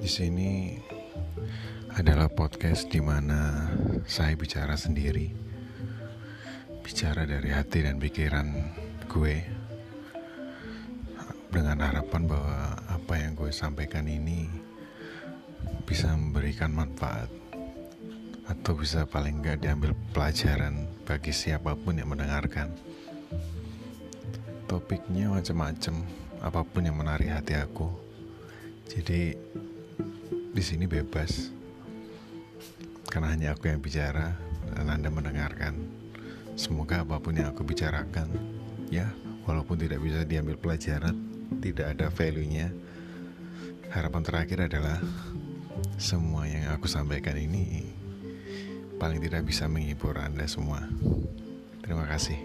Di sini adalah podcast di mana saya bicara sendiri, bicara dari hati dan pikiran gue, dengan harapan bahwa apa yang gue sampaikan ini bisa memberikan manfaat atau bisa paling nggak diambil pelajaran bagi siapa pun yang mendengarkan. Topiknya macam-macam, apa pun yang menarik hati aku. Jadi di sini bebas karena hanya aku yang bicara dan Anda mendengarkan. Semoga apa pun yang aku bicarakan, ya, walaupun tidak bisa diambil pelajaran, tidak ada value-nya. Harapan terakhir adalah semua yang aku sampaikan ini paling tidak bisa menghibur Anda semua. Terima kasih.